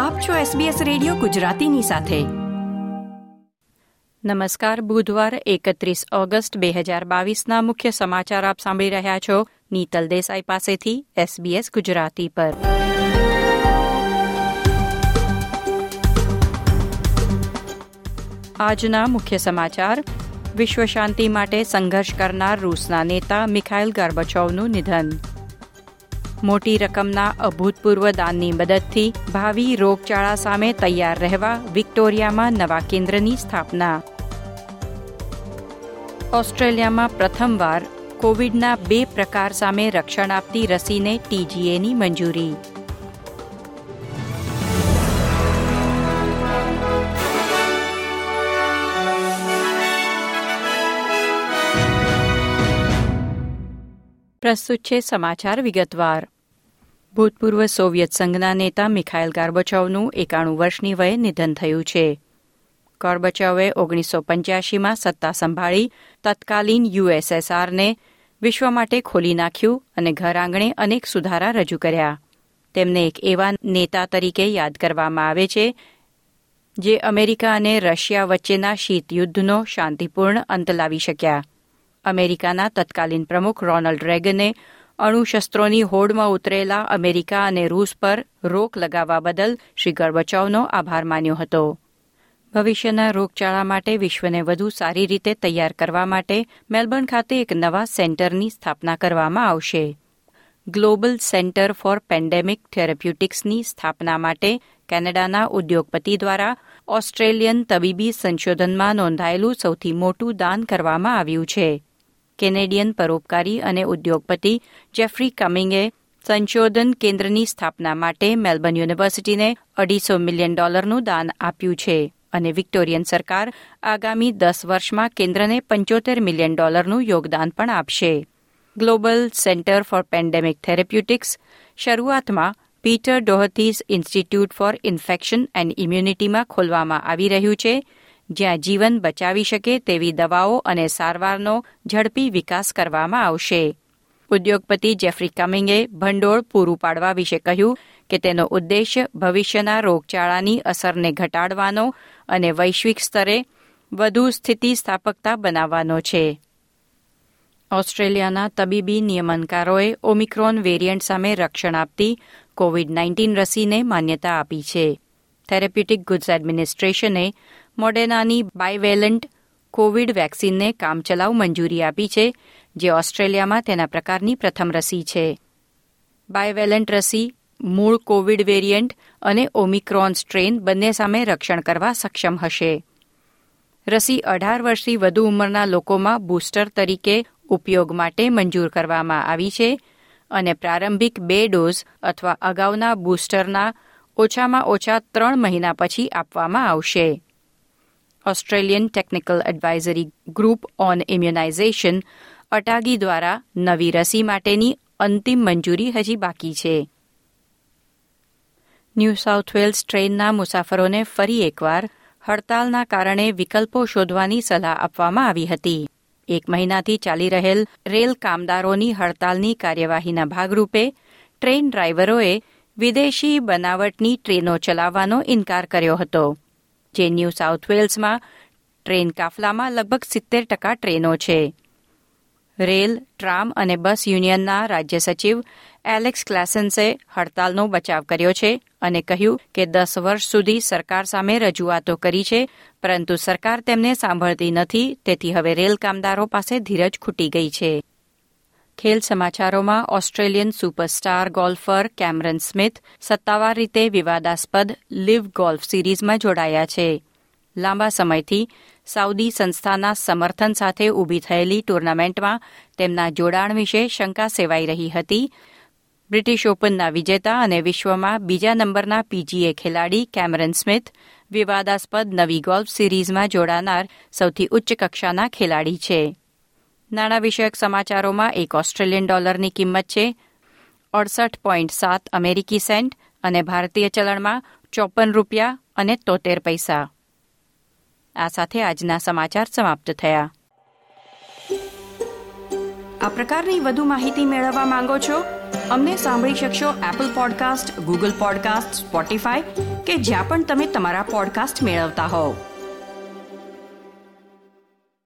આપ છો SBS radio ગુજરાતીની સાથે. નમસ્કાર, બુધવાર એકત્રીસ ઓગસ્ટ બે હજાર બાવીસના મુખ્ય સમાચાર આપ સાંભળી રહ્યા છો નીતલ દેસાઈ પાસેથી SBS ગુજરાતી પર. આજના મુખ્ય સમાચાર, વિશ્વ શાંતિ માટે સંઘર્ષ કરનાર રૂસના નેતા મિખાઇલ ગાર્બચોવનું નિધન. મોટી રકમના અભૂતપૂર્વ દાનની મદદથી ભાવિ રોગચાળા સામે તૈયાર રહેવા વિક્ટોરિયામાં નવા કેન્દ્રની સ્થાપના. ઓસ્ટ્રેલિયામાં પ્રથમવાર કોવિડના બે પ્રકાર સામે રક્ષણ આપતી રસીને ટીજીએની મંજૂરી. પ્રસ્તુત છે સમાચાર વિગતવાર. ભૂતપૂર્વ સોવિયત સંઘના નેતા મિખાઇલ ગાર્બચોવનું એકાણું વર્ષની વયે નિધન થયું છે. ગોર્બચોવે ઓગણીસો પંચ્યાસીમાં સત્તા સંભાળી, તત્કાલીન યુએસએસઆરને વિશ્વ માટે ખોલી નાખ્યું અને ઘર આંગણે અનેક સુધારા રજૂ કર્યા. તેમને એક એવા નેતા તરીકે યાદ કરવામાં આવે છે, જે અમેરિકા અને રશિયા વચ્ચેના શીત યુદ્ધનો શાંતિપૂર્ણ અંત લાવી શક્યા. અમેરિકાના તત્કાલીન પ્રમુખ રોનાલ્ડ રેગને અણુશસ્ત્રોની હોડમાં ઉતરેલા અમેરિકા અને રૂસ પર રોક લગાવવા બદલ શ્રી ગર્બચાવનો આભાર માન્યો હતો. ભવિષ્યના રોગચાળા માટે વિશ્વને વધુ સારી રીતે તૈયાર કરવા માટે મેલબર્ન ખાતે એક નવા સેન્ટરની સ્થાપના કરવામાં આવશે. ગ્લોબલ સેન્ટર ફોર પેન્ડેમિક થેરેપ્યુટિક્સની સ્થાપના માટે કેનેડાના ઉદ્યોગપતિ દ્વારા ઓસ્ટ્રેલિયન તબીબી સંશોધનમાં નોંધાયેલું સૌથી મોટું દાન કરવામાં આવ્યું છે. કેનેડિયન પરોપકારી અને ઉદ્યોગપતિ જેફરી કમિંગે સંશોધન કેન્દ્રની સ્થાપના માટે મેલબર્ન યુનિવર્સિટીને અઢીસો મિલિયન ડોલરનું દાન આપ્યું છે અને વિક્ટોરિયન સરકાર આગામી દસ વર્ષમાં કેન્દ્રને પંચોતેર મિલિયન ડોલરનું યોગદાન પણ આપશે. Global centre for pandemic therapeutics શરૂઆતમાં પીટર ડોહથીસ ઇન્સ્ટિટ્યૂટ ફોર ઇન્ફેક્શન એન્ડ ઇમ્યુનિટીમાં ખોલવામાં આવી રહ્યું છે. જ્યાં જીવન બચાવી શકે તેવી દવાઓ અને સારવારનો ઝડપી વિકાસ કરવામાં આવશે. ઉદ્યોગપતિ જેફરી કમિંગે ભંડોળ પૂરું પાડવા વિશે કહ્યું કે તેનો ઉદ્દેશ ભવિષ્યના રોગચાળાની અસરને ઘટાડવાનો અને વૈશ્વિક સ્તરે વધુ સ્થિતિસ્થાપકતા બનાવવાનો છે. ઓસ્ટ્રેલિયાના તબીબી નિયમનકારોએ ઓમિક્રોન વેરિયન્ટ સામે રક્ષણ આપતી કોવિડ નાઇન્ટીન રસીને માન્યતા આપી છે. થેરેપ્યુટિક ગુડ્સ એડમિનિસ્ટ્રેશને મોડેનાની બાયવેલન્ટ કોવિડ વેક્સિનને કામચલાઉ મંજૂરી આપી છે, જે ઓસ્ટ્રેલિયામાં તેના પ્રકારની પ્રથમ રસી છે. બાયવેલન્ટ રસી મૂળ કોવિડ વેરિયન્ટ અને ઓમિક્રોન સ્ટ્રેન બંને સામે રક્ષણ કરવા સક્ષમ હશે. રસી અઢાર વર્ષથી વધુ ઉંમરના લોકોમાં બૂસ્ટર તરીકે ઉપયોગ માટે મંજૂર કરવામાં આવી છે અને પ્રારંભિક બે ડોઝ અથવા અગાઉના બૂસ્ટરના ઓછામાં ઓછા ત્રણ મહિના પછી આપવામાં આવશે. Australian technical advisory group on immunisation ATAGI દ્વારા નવી રસી માટેની અંતિમ મંજૂરી હજી બાકી છે. ન્યૂ સાઉથ વેલ્સ ટ્રેનના મુસાફરોને ફરી એકવાર હડતાલના કારણે વિકલ્પો શોધવાની સલાહ આપવામાં આવી હતી. એક મહિનાથી ચાલી રહેલ રેલ કામદારોની હડતાલની કાર્યવાહીના ભાગરૂપે ટ્રેન ડ્રાઈવરોએ વિદેશી બનાવટની ટ્રેનો ચલાવવાનો ઇનકાર કર્યો હતો. જે ન્યૂ સાઉથ વેલ્સમાં ટ્રેન કાફલામાં લગભગ સિત્તેર ટકા ટ્રેનો છે. રેલ, ટ્રામ અને બસ યુનિયનના રાજ્ય સચિવ એલેક્સ ક્લાસન્સે હડતાલનો બચાવ કર્યો છે અને કહ્યું કે દસ વર્ષ સુધી સરકાર સામે રજૂઆતો કરી છે, પરંતુ સરકાર તેમને સાંભળતી નથી, તેથી હવે રેલ કામદારો પાસે ધીરજ ખૂટી ગઈ છે. ખેલ સમાચારોમાં Australian superstar golfer Cameron Smith સત્તાવાર રીતે વિવાદાસ્પદ લીવ ગોલ્ફ સિરીઝમાં જોડાયા છે. લાંબા સમયથી સાઉદી સંસ્થાના સમર્થન સાથે ઊભી થયેલી ટુર્નામેન્ટમાં તેમના જોડાણ વિશે શંકા સેવાઈ રહી હતી. બ્રિટિશ ઓપનના વિજેતા અને વિશ્વમાં બીજા નંબરના પીજીએ ખેલાડી કેમરન સ્મિથ વિવાદાસ્પદ નવી ગોલ્ફ સિરીઝમાં જોડાનાર સૌથી ઉચ્ચ કક્ષાના ખેલાડી છે. નાણાં વિષયક સમાચારોમાં એક ઓસ્ટ્રેલિયન ડોલરની કિંમત છે. અડસઠ પોઈન્ટ સાત અમેરિકી સેન્ટ અને ભારતીય ચલણમાં ચોપન રૂપિયા અને તોતેર પૈસા. આ સાથે આજના સમાચાર સમાપ્ત થયા. આ પ્રકારની વધુ માહિતી મેળવવા માંગો છો? અમને સાંભળી શકશો Apple podcast Google podcast Spotify કે જ્યાં પણ તમે તમારા પોડકાસ્ટ મેળવતા હોવ.